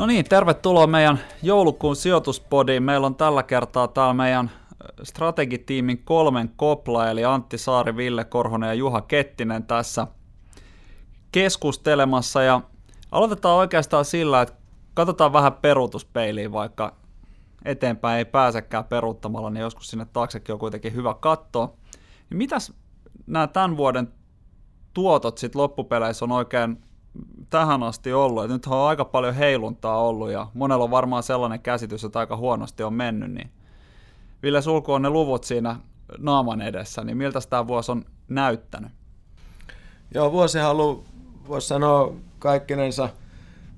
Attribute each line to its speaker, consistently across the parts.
Speaker 1: No niin, tervetuloa meidän joulukuun sijoituspodiin. Meillä on tällä kertaa täällä meidän strategitiimin kolmen kopla, eli Antti Saari, Ville Korhonen ja Juha Kettinen tässä keskustelemassa. Ja aloitetaan oikeastaan sillä, että katsotaan vähän peruutuspeiliin, vaikka eteenpäin ei pääsekään peruuttamalla, niin joskus sinne taaksekin on kuitenkin hyvä katsoa. Niin mitäs nämä tämän vuoden tuotot sitten loppupeleissä on oikein tähän asti ollut. Et nyt on aika paljon heiluntaa ollut ja monella on varmaan sellainen käsitys, että aika huonosti on mennyt. Niin Ville Sulku on ne luvut siinä naaman edessä, niin miltä tämä vuosi on näyttänyt?
Speaker 2: Joo, vuosi on voisi sanoa kaikkinensa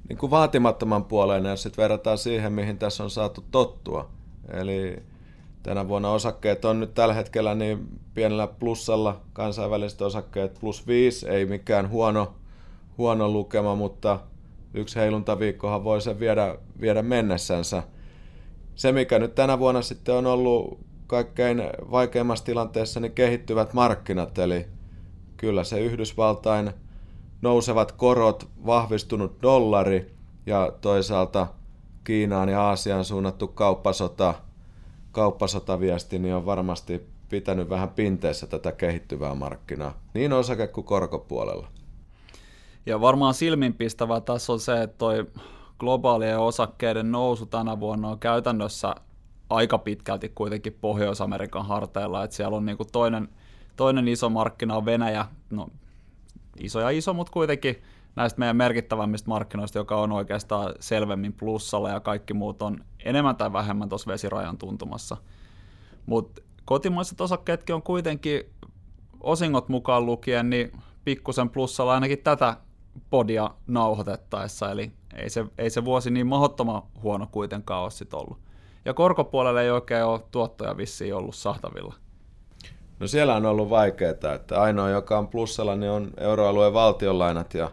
Speaker 2: niin kuin vaatimattoman puoleen, jos sitten verrataan siihen, mihin tässä on saatu tottua. Eli tänä vuonna osakkeet on nyt tällä hetkellä niin pienellä plussalla, kansainväliset osakkeet plus viisi, ei mikään huono, huono lukema, mutta yksi heiluntaviikkohan voi sen viedä, viedä mennessänsä. Se, mikä nyt tänä vuonna sitten on ollut kaikkein vaikeimmassa tilanteessa, niin kehittyvät markkinat, eli kyllä se Yhdysvaltain nousevat korot, vahvistunut dollari ja toisaalta Kiinaan ja Aasiaan suunnattu kauppasota, kauppasotaviesti niin on varmasti pitänyt vähän pinteessä tätä kehittyvää markkinaa, niin osake- kuin korkopuolella.
Speaker 1: Ja varmaan silminpistävää tässä on se, että toi globaalien osakkeiden nousu tänä vuonna on käytännössä aika pitkälti kuitenkin Pohjois-Amerikan harteilla, että siellä on niinku toinen, toinen iso markkina on Venäjä, no iso ja iso, mutta kuitenkin näistä meidän merkittävämmistä markkinoista, joka on oikeastaan selvemmin plussalla ja kaikki muut on enemmän tai vähemmän tuossa vesirajan tuntumassa. Mutta kotimaiset osakkeetkin on kuitenkin osingot mukaan lukien, niin pikkusen plussalla ainakin tätä podia nauhoitettaessa, eli ei se, ei se vuosi niin mahdottoman huono kuitenkaan ole sit ollut. Ja korkopuolelle ei oikein ole tuottoja vissiin ollut sahtavilla.
Speaker 2: No siellä on ollut vaikeaa, että ainoa joka on plussalla niin on euroalueen valtionlainat ja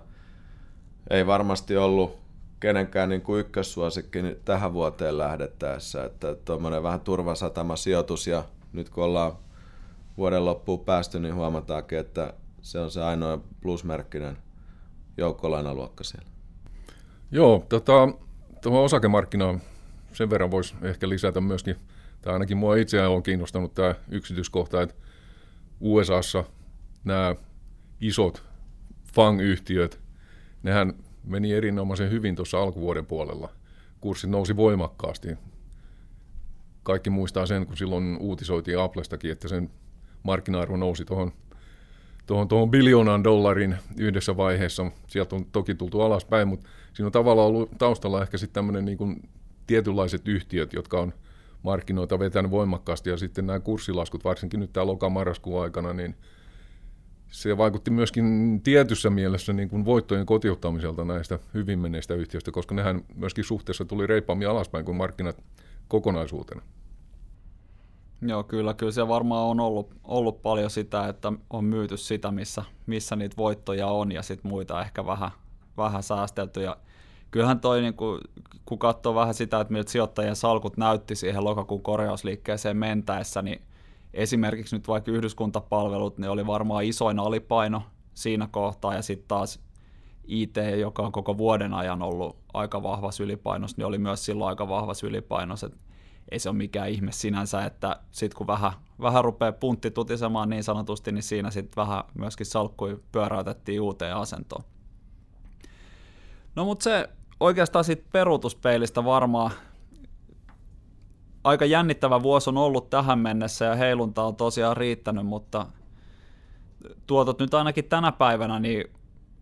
Speaker 2: ei varmasti ollut kenenkään niin kuin ykkössuosikki tähän vuoteen lähdettäessä, että tuommoinen vähän turvasatama sijoitus ja nyt kun ollaan vuoden loppuun päästy, niin huomataankin, että se on se ainoa plusmerkkinen joukkolainaluokka siellä.
Speaker 3: Joo, tota, tuohon osakemarkkinaan sen verran voisi ehkä lisätä myöskin, tai ainakin mua itseään on kiinnostanut tämä yksityiskohta, että USAssa nämä isot FANG-yhtiöt, nehän meni erinomaisen hyvin tuossa alkuvuoden puolella. Kurssit nousi voimakkaasti. Kaikki muistaa sen, kun silloin uutisoitiin Applestakin, että sen markkina-arvo nousi tuohon tuohon, tuohon biljoonan dollarin yhdessä vaiheessa. Sieltä on toki tultu alaspäin, mutta siinä on tavallaan ollut taustalla ehkä sitten tämmöinen niin kuin tietynlaiset yhtiöt, jotka on markkinoita vetänyt voimakkaasti ja sitten nämä kurssilaskut, varsinkin nyt tämä loka-marraskuun aikana, niin se vaikutti myöskin tietyssä mielessä niin kuin voittojen kotiuttamiselta näistä hyvin menneistä yhtiöistä, koska nehän myöskin suhteessa tuli reippaammin alaspäin kuin markkinat kokonaisuutena.
Speaker 1: Joo, kyllä, kyllä se varmaan on ollut, ollut paljon sitä, että on myyty sitä, missä, missä niitä voittoja on ja sitten muita ehkä vähän, vähän säästelty. Ja kyllähän toi, niin kun, kun katsoo vähän sitä, että miltä sijoittajien salkut näytti siihen lokakuun korjausliikkeeseen mentäessä, niin esimerkiksi nyt vaikka yhdyskuntapalvelut, ne oli varmaan isoin alipaino siinä kohtaa, ja sitten taas IT, joka on koko vuoden ajan ollut aika vahva ylipainos, niin oli myös silloin aika vahva ylipainos, että ei se ole mikään ihme sinänsä, että sitten kun vähän, vähän rupeaa puntti tutisemaan niin sanotusti, niin siinä sitten vähän myöskin salkkui pyöräytettiin uuteen asentoon. No mutta se oikeastaan sitten peruutuspeilistä varmaan aika jännittävä vuosi on ollut tähän mennessä ja heilunta on tosiaan riittänyt, mutta tuotot nyt ainakin tänä päivänä niin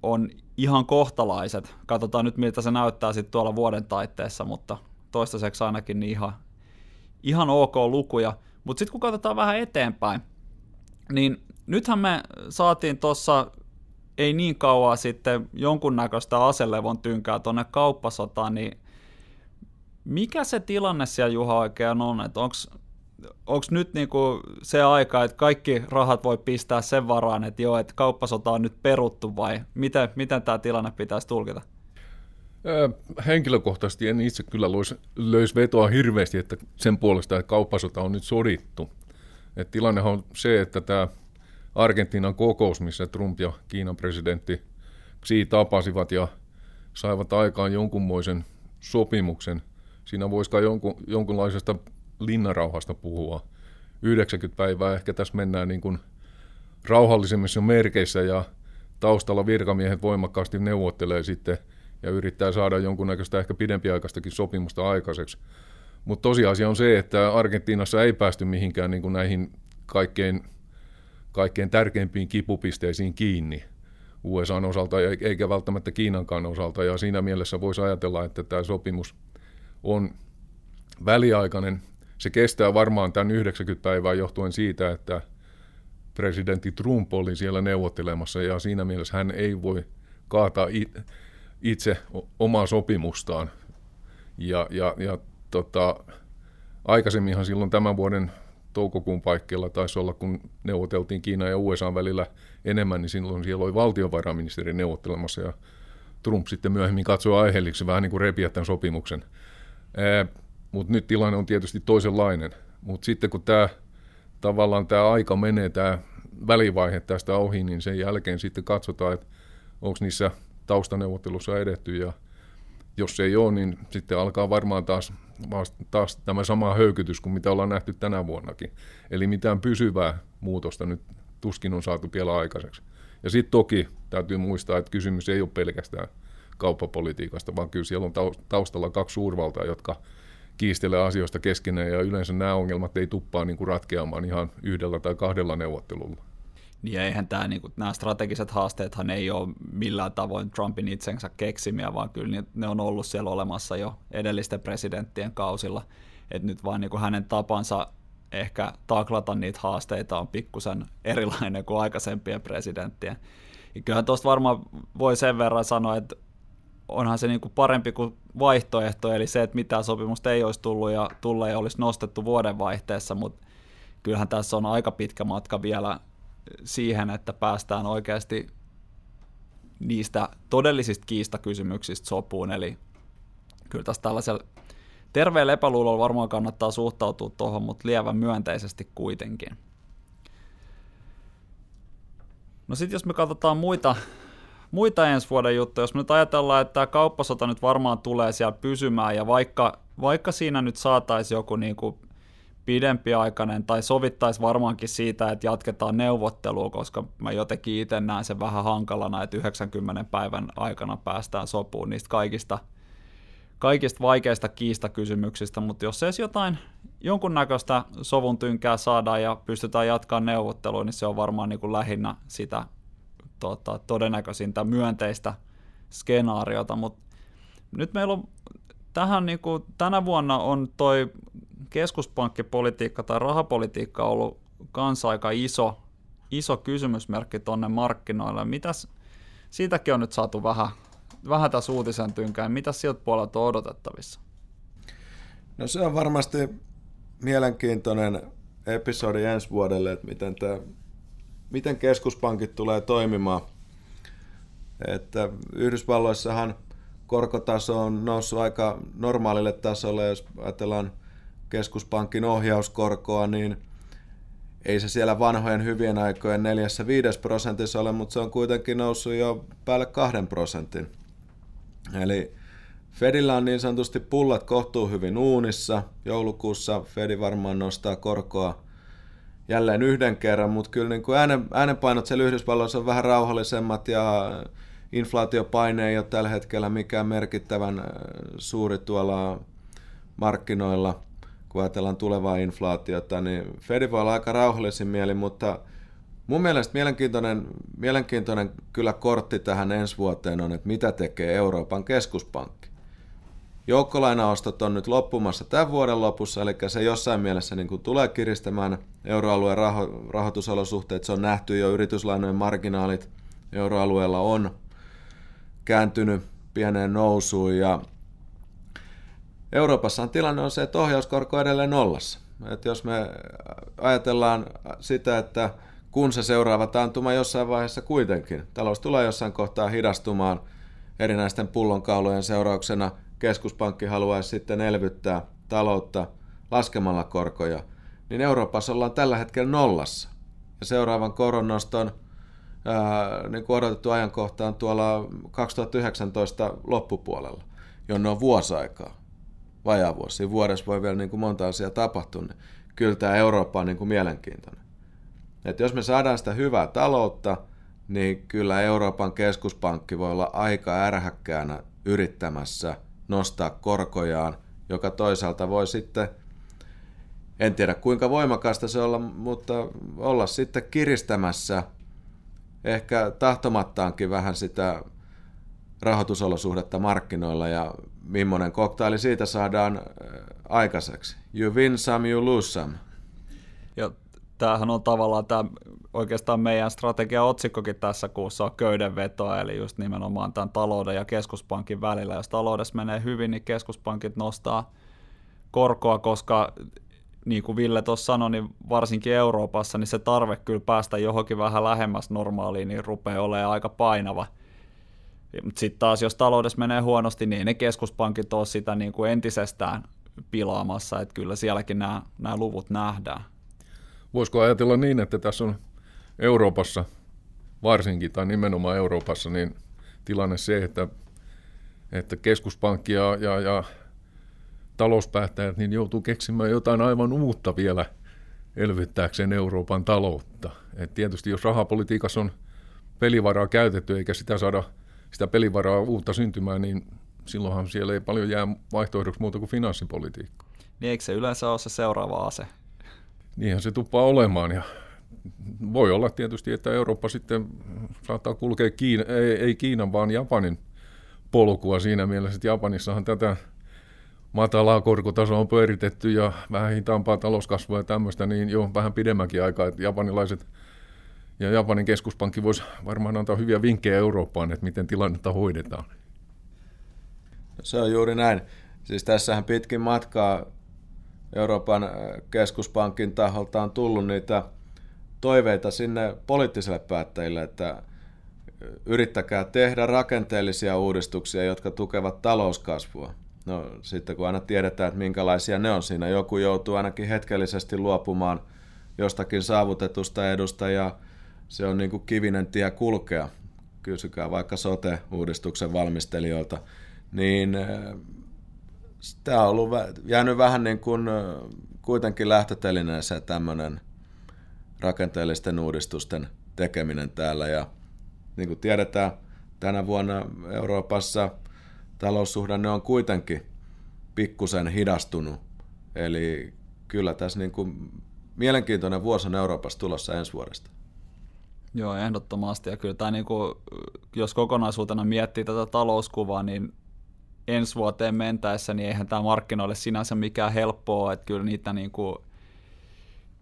Speaker 1: on ihan kohtalaiset. Katsotaan nyt miltä se näyttää sitten tuolla vuoden taitteessa, mutta toistaiseksi ainakin niin ihan, ihan ok lukuja. Mutta sitten kun katsotaan vähän eteenpäin, niin nythän me saatiin tuossa ei niin kauaa sitten jonkunnäköistä aselevon tynkää tuonne kauppasotaan, niin mikä se tilanne siellä Juha oikein on, että onko nyt niinku se aika, että kaikki rahat voi pistää sen varaan, että joo, että kauppasota on nyt peruttu vai miten, miten tämä tilanne pitäisi tulkita?
Speaker 3: Henkilökohtaisesti en itse kyllä löisi, löisi vetoa hirveästi että sen puolesta, että kauppasota on nyt sodittu. Et tilanne on se, että tämä Argentiinan kokous, missä Trump ja Kiinan presidentti Xi tapasivat ja saivat aikaan jonkunmoisen sopimuksen. Siinä voisi kai jonkun, jonkunlaisesta linnarauhasta puhua. 90 päivää ehkä tässä mennään niin kuin rauhallisemmissa merkeissä ja taustalla virkamiehet voimakkaasti neuvottelee sitten ja yrittää saada jonkunnäköistä ehkä pidempiaikaistakin sopimusta aikaiseksi. Mutta tosiasia on se, että Argentiinassa ei päästy mihinkään niin kuin näihin kaikkein, kaikkein tärkeimpiin kipupisteisiin kiinni USAn osalta eikä välttämättä Kiinankaan osalta. Ja siinä mielessä voisi ajatella, että tämä sopimus on väliaikainen. Se kestää varmaan tämän 90 päivää johtuen siitä, että presidentti Trump oli siellä neuvottelemassa ja siinä mielessä hän ei voi kaataa itse omaa sopimustaan. Ja, ja, ja tota, aikaisemminhan silloin tämän vuoden toukokuun paikkeilla taisi olla, kun neuvoteltiin Kiinan ja USA välillä enemmän, niin silloin siellä oli valtiovarainministeri neuvottelemassa ja Trump sitten myöhemmin katsoi aiheelliksi vähän niin kuin repiä tämän sopimuksen. Mutta nyt tilanne on tietysti toisenlainen. Mutta sitten kun tämä tavallaan tämä aika menee, tämä välivaihe tästä ohi, niin sen jälkeen sitten katsotaan, että onko niissä taustaneuvottelussa edetty ja jos se ei ole, niin sitten alkaa varmaan taas, taas tämä sama höykytys kuin mitä ollaan nähty tänä vuonnakin. Eli mitään pysyvää muutosta nyt tuskin on saatu vielä aikaiseksi. Ja sitten toki täytyy muistaa, että kysymys ei ole pelkästään kauppapolitiikasta, vaan kyllä siellä on taustalla kaksi suurvaltaa, jotka kiistelee asioista keskenään ja yleensä nämä ongelmat ei tuppaa niin kuin ratkeamaan ihan yhdellä tai kahdella neuvottelulla.
Speaker 1: Niin eihän tämä, niin kuin, nämä strategiset haasteethan ei ole millään tavoin Trumpin itsensä keksimiä, vaan kyllä ne on ollut siellä olemassa jo edellisten presidenttien kausilla. Et nyt vaan niin kuin hänen tapansa ehkä taklata niitä haasteita on pikkusen erilainen kuin aikaisempien presidenttien. Ja kyllähän tuosta varmaan voi sen verran sanoa, että onhan se niin kuin parempi kuin vaihtoehto, eli se, että mitään sopimusta ei olisi tullut ja tulla ja olisi nostettu vuodenvaihteessa, mutta kyllähän tässä on aika pitkä matka vielä siihen, että päästään oikeasti niistä todellisista kiistakysymyksistä sopuun, eli kyllä tässä tällaisella terveellä epäluulolla varmaan kannattaa suhtautua tuohon, mutta lievän myönteisesti kuitenkin. No sitten jos me katsotaan muita, muita ensi vuoden juttuja, jos me nyt ajatellaan, että tämä kauppasota nyt varmaan tulee siellä pysymään, ja vaikka, vaikka siinä nyt saataisiin joku niin kuin pidempiaikainen, tai sovittaisi varmaankin siitä, että jatketaan neuvottelua, koska mä jotenkin itse näen sen vähän hankalana, että 90 päivän aikana päästään sopuun niistä kaikista, kaikista vaikeista kiistakysymyksistä, mutta jos edes jotain jonkunnäköistä sovun tynkää saadaan ja pystytään jatkamaan neuvottelua, niin se on varmaan niin kuin lähinnä sitä tota, todennäköisintä myönteistä skenaariota, mutta nyt meillä on tähän niin kuin, tänä vuonna on toi keskuspankkipolitiikka tai rahapolitiikka ollut kanssa aika iso, iso kysymysmerkki tuonne markkinoille. Mitäs, siitäkin on nyt saatu vähän, vähän tässä uutisen tynkään. Mitä sieltä puolelta on odotettavissa?
Speaker 2: No se on varmasti mielenkiintoinen episodi ensi vuodelle, että miten, tämä, miten keskuspankit tulee toimimaan. Että Yhdysvalloissahan korkotaso on noussut aika normaalille tasolle, jos ajatellaan – keskuspankin ohjauskorkoa, niin ei se siellä vanhojen hyvien aikojen 4-5 prosentissa ole, mutta se on kuitenkin noussut jo päälle 2 prosentin. Eli Fedillä on niin sanotusti pullat kohtuu hyvin uunissa. Joulukuussa Fedi varmaan nostaa korkoa jälleen yhden kerran, mutta kyllä niin kuin äänen, äänenpainot siellä Yhdysvalloissa on vähän rauhallisemmat ja inflaatiopaine ei ole tällä hetkellä mikään merkittävän suuri tuolla markkinoilla kun ajatellaan tulevaa inflaatiota, niin Fed voi olla aika rauhallisin mieli, mutta mun mielestä mielenkiintoinen, mielenkiintoinen kyllä kortti tähän ensi vuoteen on, että mitä tekee Euroopan keskuspankki. Joukkolainaostot on nyt loppumassa tämän vuoden lopussa, eli se jossain mielessä niin kuin tulee kiristämään euroalueen raho- rahoitusolosuhteet. Se on nähty jo yrityslainojen marginaalit euroalueella on kääntynyt pieneen nousuun ja Euroopassa tilanne on se, että ohjauskorko on edelleen nollassa. Et jos me ajatellaan sitä, että kun se seuraava taantuma jossain vaiheessa kuitenkin, talous tulee jossain kohtaa hidastumaan erinäisten pullonkaulojen seurauksena, keskuspankki haluaisi sitten elvyttää taloutta laskemalla korkoja, niin Euroopassa ollaan tällä hetkellä nollassa. Ja seuraavan koronnoston niin kuin odotettu ajankohta on tuolla 2019 loppupuolella. jonne on vuosi aikaa, vajaa vuosi. Vuodessa voi vielä niin kuin monta asiaa tapahtua, niin kyllä tämä Eurooppa on niin kuin mielenkiintoinen. Et jos me saadaan sitä hyvää taloutta, niin kyllä Euroopan keskuspankki voi olla aika ärhäkkäänä yrittämässä nostaa korkojaan, joka toisaalta voi sitten, en tiedä kuinka voimakasta se olla, mutta olla sitten kiristämässä ehkä tahtomattaankin vähän sitä rahoitusolosuhdetta markkinoilla ja millainen koktaili siitä saadaan aikaiseksi. You win some, you lose some.
Speaker 1: Ja tämähän on tavallaan tämä, oikeastaan meidän strategia otsikkokin tässä kuussa on köydenvetoa, eli just nimenomaan tämän talouden ja keskuspankin välillä. Jos taloudessa menee hyvin, niin keskuspankit nostaa korkoa, koska niin kuin Ville tuossa sanoi, niin varsinkin Euroopassa, niin se tarve kyllä päästä johonkin vähän lähemmäs normaaliin, niin rupeaa olemaan aika painava. Mutta sitten taas, jos taloudessa menee huonosti, niin ne keskuspankit on sitä niin kuin entisestään pilaamassa, että kyllä sielläkin nämä, nämä luvut nähdään.
Speaker 3: Voisiko ajatella niin, että tässä on Euroopassa varsinkin, tai nimenomaan Euroopassa, niin tilanne se, että, että keskuspankki ja, ja, ja talouspäättäjät niin joutuu keksimään jotain aivan uutta vielä elvyttääkseen Euroopan taloutta. Et tietysti jos rahapolitiikassa on pelivaraa käytetty eikä sitä saada sitä pelivaraa uutta syntymään, niin silloinhan siellä ei paljon jää vaihtoehdoksi muuta kuin finanssipolitiikka.
Speaker 1: Niin eikö se yleensä ole se seuraava ase?
Speaker 3: Niinhän se tuppaa olemaan ja voi olla tietysti, että Eurooppa sitten saattaa kulkea Kiina, ei, ei Kiinan, vaan Japanin polkua siinä mielessä, että Japanissahan tätä matalaa korkotasoa on pyöritetty ja vähän hitaampaa talouskasvua ja tämmöistä, niin jo vähän pidemmänkin aikaa, että japanilaiset ja Japanin keskuspankki voisi varmaan antaa hyviä vinkkejä Eurooppaan, että miten tilannetta hoidetaan.
Speaker 2: Se on juuri näin. Siis tässähän pitkin matkaa Euroopan äh, keskuspankin taholta on tullut niitä toiveita sinne poliittisille päättäjille, että äh, yrittäkää tehdä rakenteellisia uudistuksia, jotka tukevat talouskasvua. No sitten kun aina tiedetään, että minkälaisia ne on siinä, joku joutuu ainakin hetkellisesti luopumaan jostakin saavutetusta edusta ja se on niin kuin kivinen tie kulkea. Kysykää vaikka sote-uudistuksen valmistelijoilta. Niin äh, tämä on ollut jäänyt vähän niin kuin kuitenkin lähtötelineeseen tämmöinen rakenteellisten uudistusten tekeminen täällä. Ja niin kuin tiedetään, tänä vuonna Euroopassa taloussuhdanne on kuitenkin pikkusen hidastunut. Eli kyllä tässä niin kuin mielenkiintoinen vuosi on Euroopassa tulossa ensi vuodesta.
Speaker 1: Joo, ehdottomasti. Ja kyllä tämä, niin kuin, jos kokonaisuutena miettii tätä talouskuvaa, niin ensi vuoteen mentäessä, niin eihän tämä markkinoille sinänsä mikään helppoa, että kyllä niitä niin kuin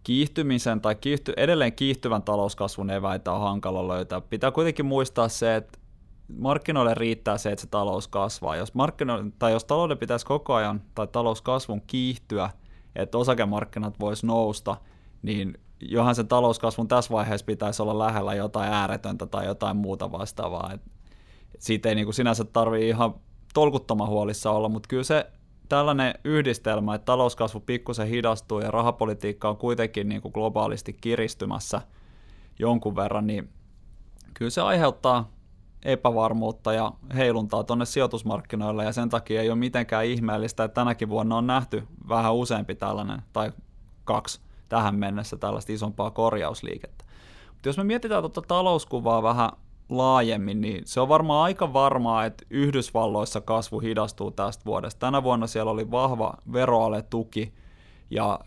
Speaker 1: kiihtymisen tai kiihty, edelleen kiihtyvän talouskasvun eväitä on hankala löytää. Pitää kuitenkin muistaa se, että markkinoille riittää se, että se talous kasvaa. Jos, tai jos talouden pitäisi koko ajan tai talouskasvun kiihtyä, että osakemarkkinat voisi nousta, niin johan sen talouskasvun tässä vaiheessa pitäisi olla lähellä jotain ääretöntä tai jotain muuta vastaavaa. Et siitä ei niin kuin sinänsä tarvitse ihan tolkuttoman huolissa olla, mutta kyllä se tällainen yhdistelmä, että talouskasvu pikkusen hidastuu ja rahapolitiikka on kuitenkin niin kuin globaalisti kiristymässä jonkun verran, niin kyllä se aiheuttaa epävarmuutta ja heiluntaa tuonne sijoitusmarkkinoille ja sen takia ei ole mitenkään ihmeellistä, että tänäkin vuonna on nähty vähän useampi tällainen tai kaksi tähän mennessä tällaista isompaa korjausliikettä. Mutta jos me mietitään tuota talouskuvaa vähän laajemmin, niin se on varmaan aika varmaa, että Yhdysvalloissa kasvu hidastuu tästä vuodesta. Tänä vuonna siellä oli vahva veroaletuki ja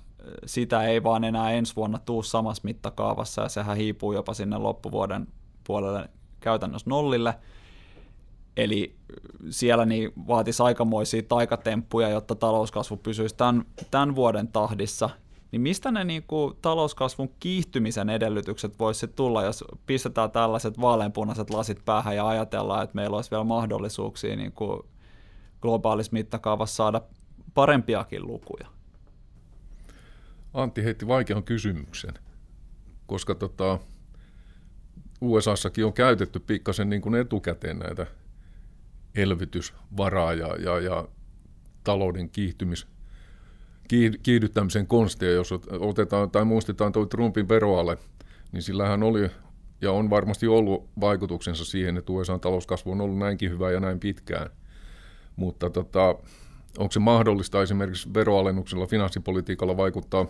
Speaker 1: sitä ei vaan enää ensi vuonna tuu samassa mittakaavassa ja sehän hiipuu jopa sinne loppuvuoden puolelle käytännössä nollille. Eli siellä niin vaatisi aikamoisia taikatemppuja, jotta talouskasvu pysyisi tämän, tämän vuoden tahdissa niin mistä ne niin kuin, talouskasvun kiihtymisen edellytykset voisi tulla, jos pistetään tällaiset vaaleanpunaiset lasit päähän ja ajatellaan, että meillä olisi vielä mahdollisuuksia niin kuin globaalissa mittakaavassa saada parempiakin lukuja?
Speaker 3: Antti heitti vaikean kysymyksen, koska tota, USAssakin on käytetty pikkasen niin kuin etukäteen näitä elvytysvaraa ja, ja, ja talouden kiihtymis kiihdyttämisen konstia, jos otetaan tai muistetaan tuo Trumpin veroale, niin sillähän oli ja on varmasti ollut vaikutuksensa siihen, että USA talouskasvu on ollut näinkin hyvä ja näin pitkään. Mutta tota, onko se mahdollista esimerkiksi veroalennuksella, finanssipolitiikalla vaikuttaa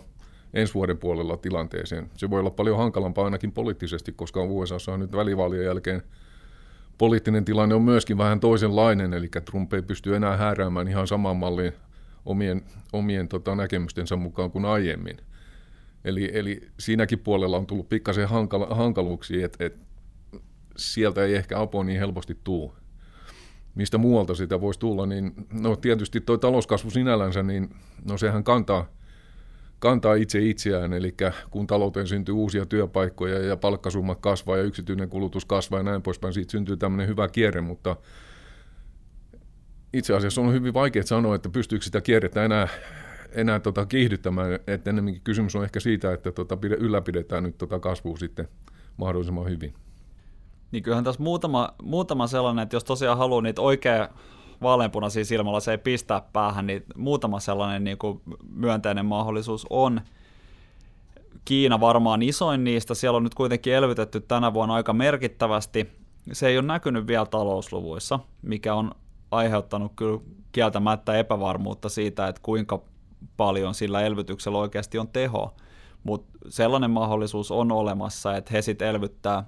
Speaker 3: ensi vuoden puolella tilanteeseen? Se voi olla paljon hankalampaa ainakin poliittisesti, koska USA on nyt välivaalien jälkeen poliittinen tilanne on myöskin vähän toisenlainen, eli Trump ei pysty enää hääräämään ihan samaan malliin omien, omien tota, näkemystensä mukaan kuin aiemmin. Eli, eli siinäkin puolella on tullut pikkasen hankala, hankaluuksia, että et sieltä ei ehkä apua niin helposti tule. Mistä muualta sitä voisi tulla, niin no tietysti tuo talouskasvu sinällänsä, niin no sehän kantaa, kantaa itse itseään, eli kun talouteen syntyy uusia työpaikkoja ja palkkasumma kasvaa ja yksityinen kulutus kasvaa ja näin poispäin, siitä syntyy tämmöinen hyvä kierre, mutta itse asiassa on hyvin vaikea sanoa, että pystyykö sitä kierrettä enää, enää tota kiihdyttämään, että enemmänkin kysymys on ehkä siitä, että tota ylläpidetään nyt tota kasvua sitten mahdollisimman hyvin.
Speaker 1: Niin kyllähän tässä muutama, muutama sellainen, että jos tosiaan haluaa niitä oikea vaaleanpunaisia silmällä se ei pistää päähän, niin muutama sellainen niin kuin myönteinen mahdollisuus on. Kiina varmaan isoin niistä, siellä on nyt kuitenkin elvytetty tänä vuonna aika merkittävästi. Se ei ole näkynyt vielä talousluvuissa, mikä on aiheuttanut kyllä kieltämättä epävarmuutta siitä, että kuinka paljon sillä elvytyksellä oikeasti on teho. Mutta sellainen mahdollisuus on olemassa, että he sitten elvyttää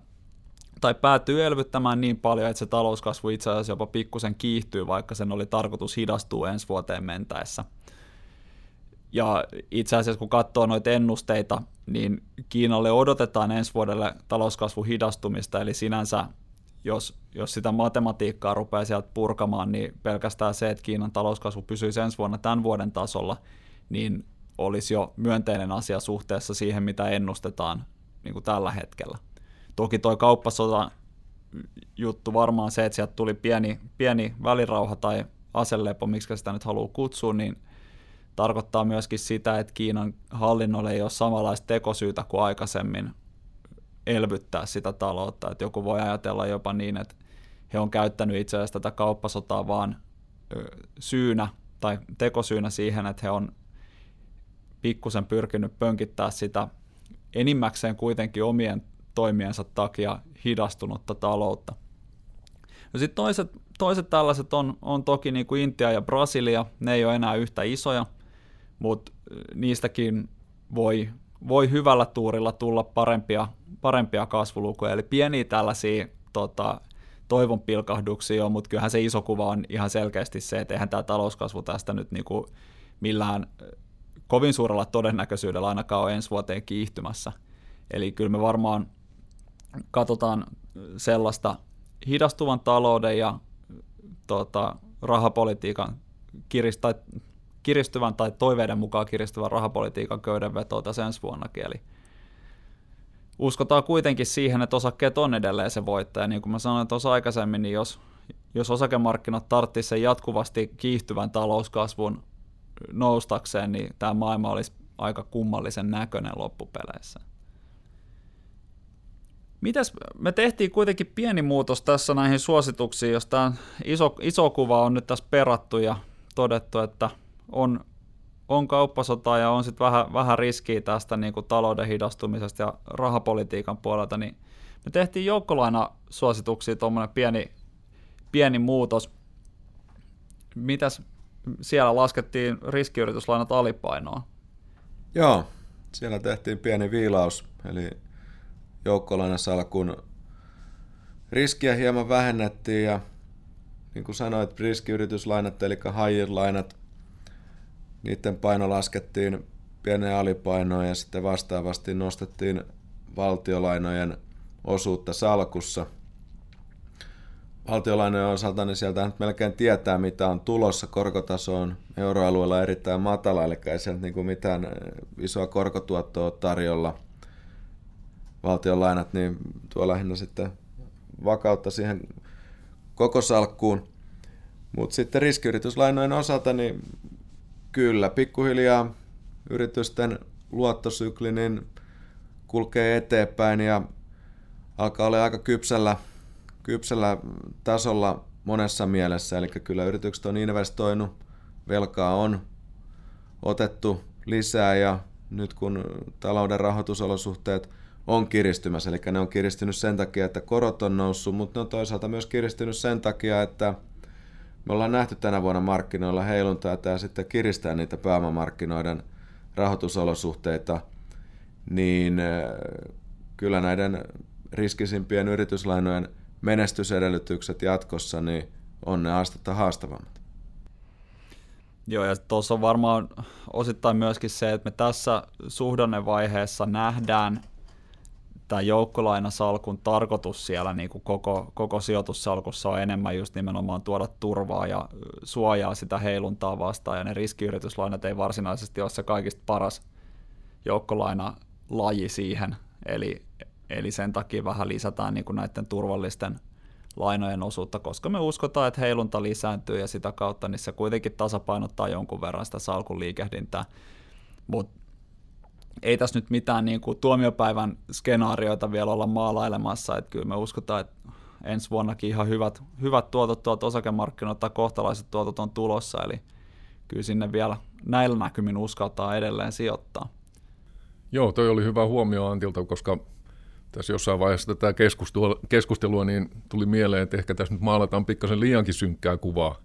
Speaker 1: tai päätyy elvyttämään niin paljon, että se talouskasvu itse asiassa jopa pikkusen kiihtyy, vaikka sen oli tarkoitus hidastua ensi vuoteen mentäessä. Ja itse asiassa kun katsoo noita ennusteita, niin Kiinalle odotetaan ensi vuodelle talouskasvu hidastumista, eli sinänsä jos, jos sitä matematiikkaa rupeaa sieltä purkamaan, niin pelkästään se, että Kiinan talouskasvu pysyisi ensi vuonna tämän vuoden tasolla, niin olisi jo myönteinen asia suhteessa siihen, mitä ennustetaan niin kuin tällä hetkellä. Toki tuo kauppasota juttu varmaan se, että sieltä tuli pieni, pieni välirauha tai aselepo, miksi sitä nyt haluaa kutsua, niin tarkoittaa myöskin sitä, että Kiinan hallinnolle ei ole samanlaista tekosyytä kuin aikaisemmin elvyttää sitä taloutta. Että joku voi ajatella jopa niin, että he on käyttänyt itse asiassa tätä kauppasotaa vaan syynä tai tekosyynä siihen, että he on pikkusen pyrkinyt pönkittää sitä enimmäkseen kuitenkin omien toimiensa takia hidastunutta taloutta. No sitten toiset, toiset tällaiset on, on toki niin kuin Intia ja Brasilia, ne ei ole enää yhtä isoja, mutta niistäkin voi, voi hyvällä tuurilla tulla parempia, parempia kasvulukuja, eli pieniä tällaisia tota, toivon pilkahduksia on, mutta kyllähän se iso kuva on ihan selkeästi se, että eihän tämä talouskasvu tästä nyt niin kuin millään kovin suurella todennäköisyydellä ainakaan ole ensi vuoteen kiihtymässä. Eli kyllä me varmaan katsotaan sellaista hidastuvan talouden ja tota, rahapolitiikan kirist- tai kiristyvän tai toiveiden mukaan kiristyvän rahapolitiikan köydenvetoa tässä ensi vuonnakin. Eli uskotaan kuitenkin siihen, että osakkeet on edelleen se voittaja. Niin kuin mä sanoin tuossa aikaisemmin, niin jos, jos osakemarkkinat tarttisi sen jatkuvasti kiihtyvän talouskasvun noustakseen, niin tämä maailma olisi aika kummallisen näköinen loppupeleissä. Mitäs, me tehtiin kuitenkin pieni muutos tässä näihin suosituksiin, jos tämä iso, iso kuva on nyt tässä perattu ja todettu, että on, on kauppasota ja on sitten vähän, vähän riskiä tästä niin kuin talouden hidastumisesta ja rahapolitiikan puolelta, niin me tehtiin joukkolaina suosituksia tuommoinen pieni, pieni muutos. Mitäs siellä laskettiin riskiyrityslainat alipainoa?
Speaker 2: Joo, siellä tehtiin pieni viilaus, eli joukkolainasalkun riskiä hieman vähennettiin ja niin kuin sanoit, riskiyrityslainat eli higher-lainat, niiden paino laskettiin pieneen alipainoon ja sitten vastaavasti nostettiin valtiolainojen osuutta salkussa. Valtiolainojen osalta niin sieltä nyt melkein tietää, mitä on tulossa. Korkotaso on euroalueella erittäin matala, eli ei sieltä niin kuin mitään isoa korkotuottoa tarjolla – valtion lainat, niin tuo lähinnä sitten vakautta siihen koko salkkuun. Mutta sitten riskiyrityslainojen osalta, niin kyllä, pikkuhiljaa yritysten luottosykli niin kulkee eteenpäin ja alkaa olla aika kypsällä, kypsällä tasolla monessa mielessä. Eli kyllä yritykset on investoinut, velkaa on otettu lisää ja nyt kun talouden rahoitusolosuhteet – on kiristymässä. Eli ne on kiristynyt sen takia, että korot on noussut, mutta ne on toisaalta myös kiristynyt sen takia, että me ollaan nähty tänä vuonna markkinoilla heiluntaa ja sitten kiristää niitä pääomamarkkinoiden rahoitusolosuhteita, niin kyllä näiden riskisimpien yrityslainojen menestysedellytykset jatkossa niin on ne astetta haastavammat.
Speaker 1: Joo, ja tuossa on varmaan osittain myöskin se, että me tässä suhdannevaiheessa nähdään tämä joukkolainasalkun tarkoitus siellä niin kuin koko, koko sijoitussalkussa on enemmän just nimenomaan tuoda turvaa ja suojaa sitä heiluntaa vastaan, ja ne riskiyrityslainat ei varsinaisesti ole se kaikista paras joukkolainalaji siihen, eli, eli sen takia vähän lisätään niin kuin näiden turvallisten lainojen osuutta, koska me uskotaan, että heilunta lisääntyy ja sitä kautta niin se kuitenkin tasapainottaa jonkun verran sitä salkun liikehdintää. Mutta ei tässä nyt mitään niin kuin tuomiopäivän skenaarioita vielä olla maalailemassa, että kyllä me uskotaan, että ensi vuonnakin ihan hyvät, hyvät tuotot tuolta osakemarkkinoilta tai kohtalaiset tuotot on tulossa, eli kyllä sinne vielä näillä näkymin uskaltaa edelleen sijoittaa.
Speaker 3: Joo, toi oli hyvä huomio Antilta, koska tässä jossain vaiheessa tätä keskustelua, keskustelua niin tuli mieleen, että ehkä tässä nyt maalataan pikkasen liiankin synkkää kuvaa.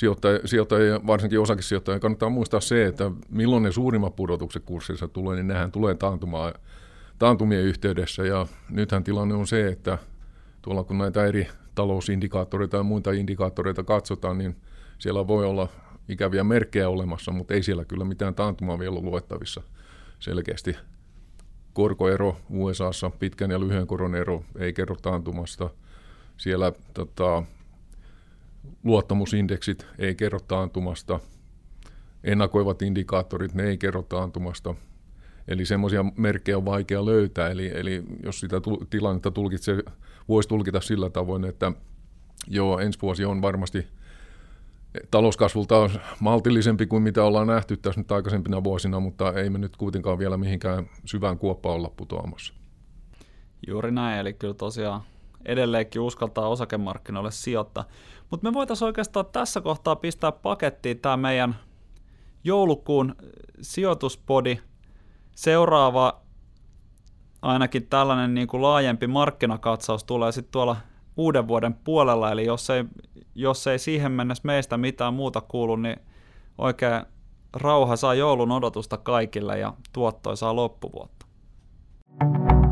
Speaker 3: Sijoittajia, sijoittajia, varsinkin osakesijoittajia, kannattaa muistaa se, että milloin ne suurimmat pudotukset kurssissa tulee, niin nehän tulee taantumaan, taantumien yhteydessä. Ja nythän tilanne on se, että tuolla kun näitä eri talousindikaattoreita ja muita indikaattoreita katsotaan, niin siellä voi olla ikäviä merkkejä olemassa, mutta ei siellä kyllä mitään taantumaa vielä ole luettavissa selkeästi korkoero USAssa, pitkän ja lyhyen koron ero ei kerro taantumasta. Siellä tota, luottamusindeksit ei kerro taantumasta. Ennakoivat indikaattorit, ne ei kerro taantumasta. Eli semmoisia merkkejä on vaikea löytää. Eli, eli jos sitä tilannetta tulkitsee, voisi tulkita sillä tavoin, että joo, ensi vuosi on varmasti – talouskasvulta on maltillisempi kuin mitä ollaan nähty tässä nyt aikaisempina vuosina, mutta ei me nyt kuitenkaan vielä mihinkään syvään kuoppaan olla putoamassa.
Speaker 1: Juuri näin, eli kyllä tosiaan edelleenkin uskaltaa osakemarkkinoille sijoittaa. Mutta me voitaisiin oikeastaan tässä kohtaa pistää pakettiin tämä meidän joulukuun sijoituspodi. Seuraava ainakin tällainen niin kuin laajempi markkinakatsaus tulee sitten tuolla uuden vuoden puolella, eli jos ei, jos ei siihen mennessä meistä mitään muuta kuulu, niin oikein rauha saa joulun odotusta kaikille ja tuottoisaa loppuvuotta. thank you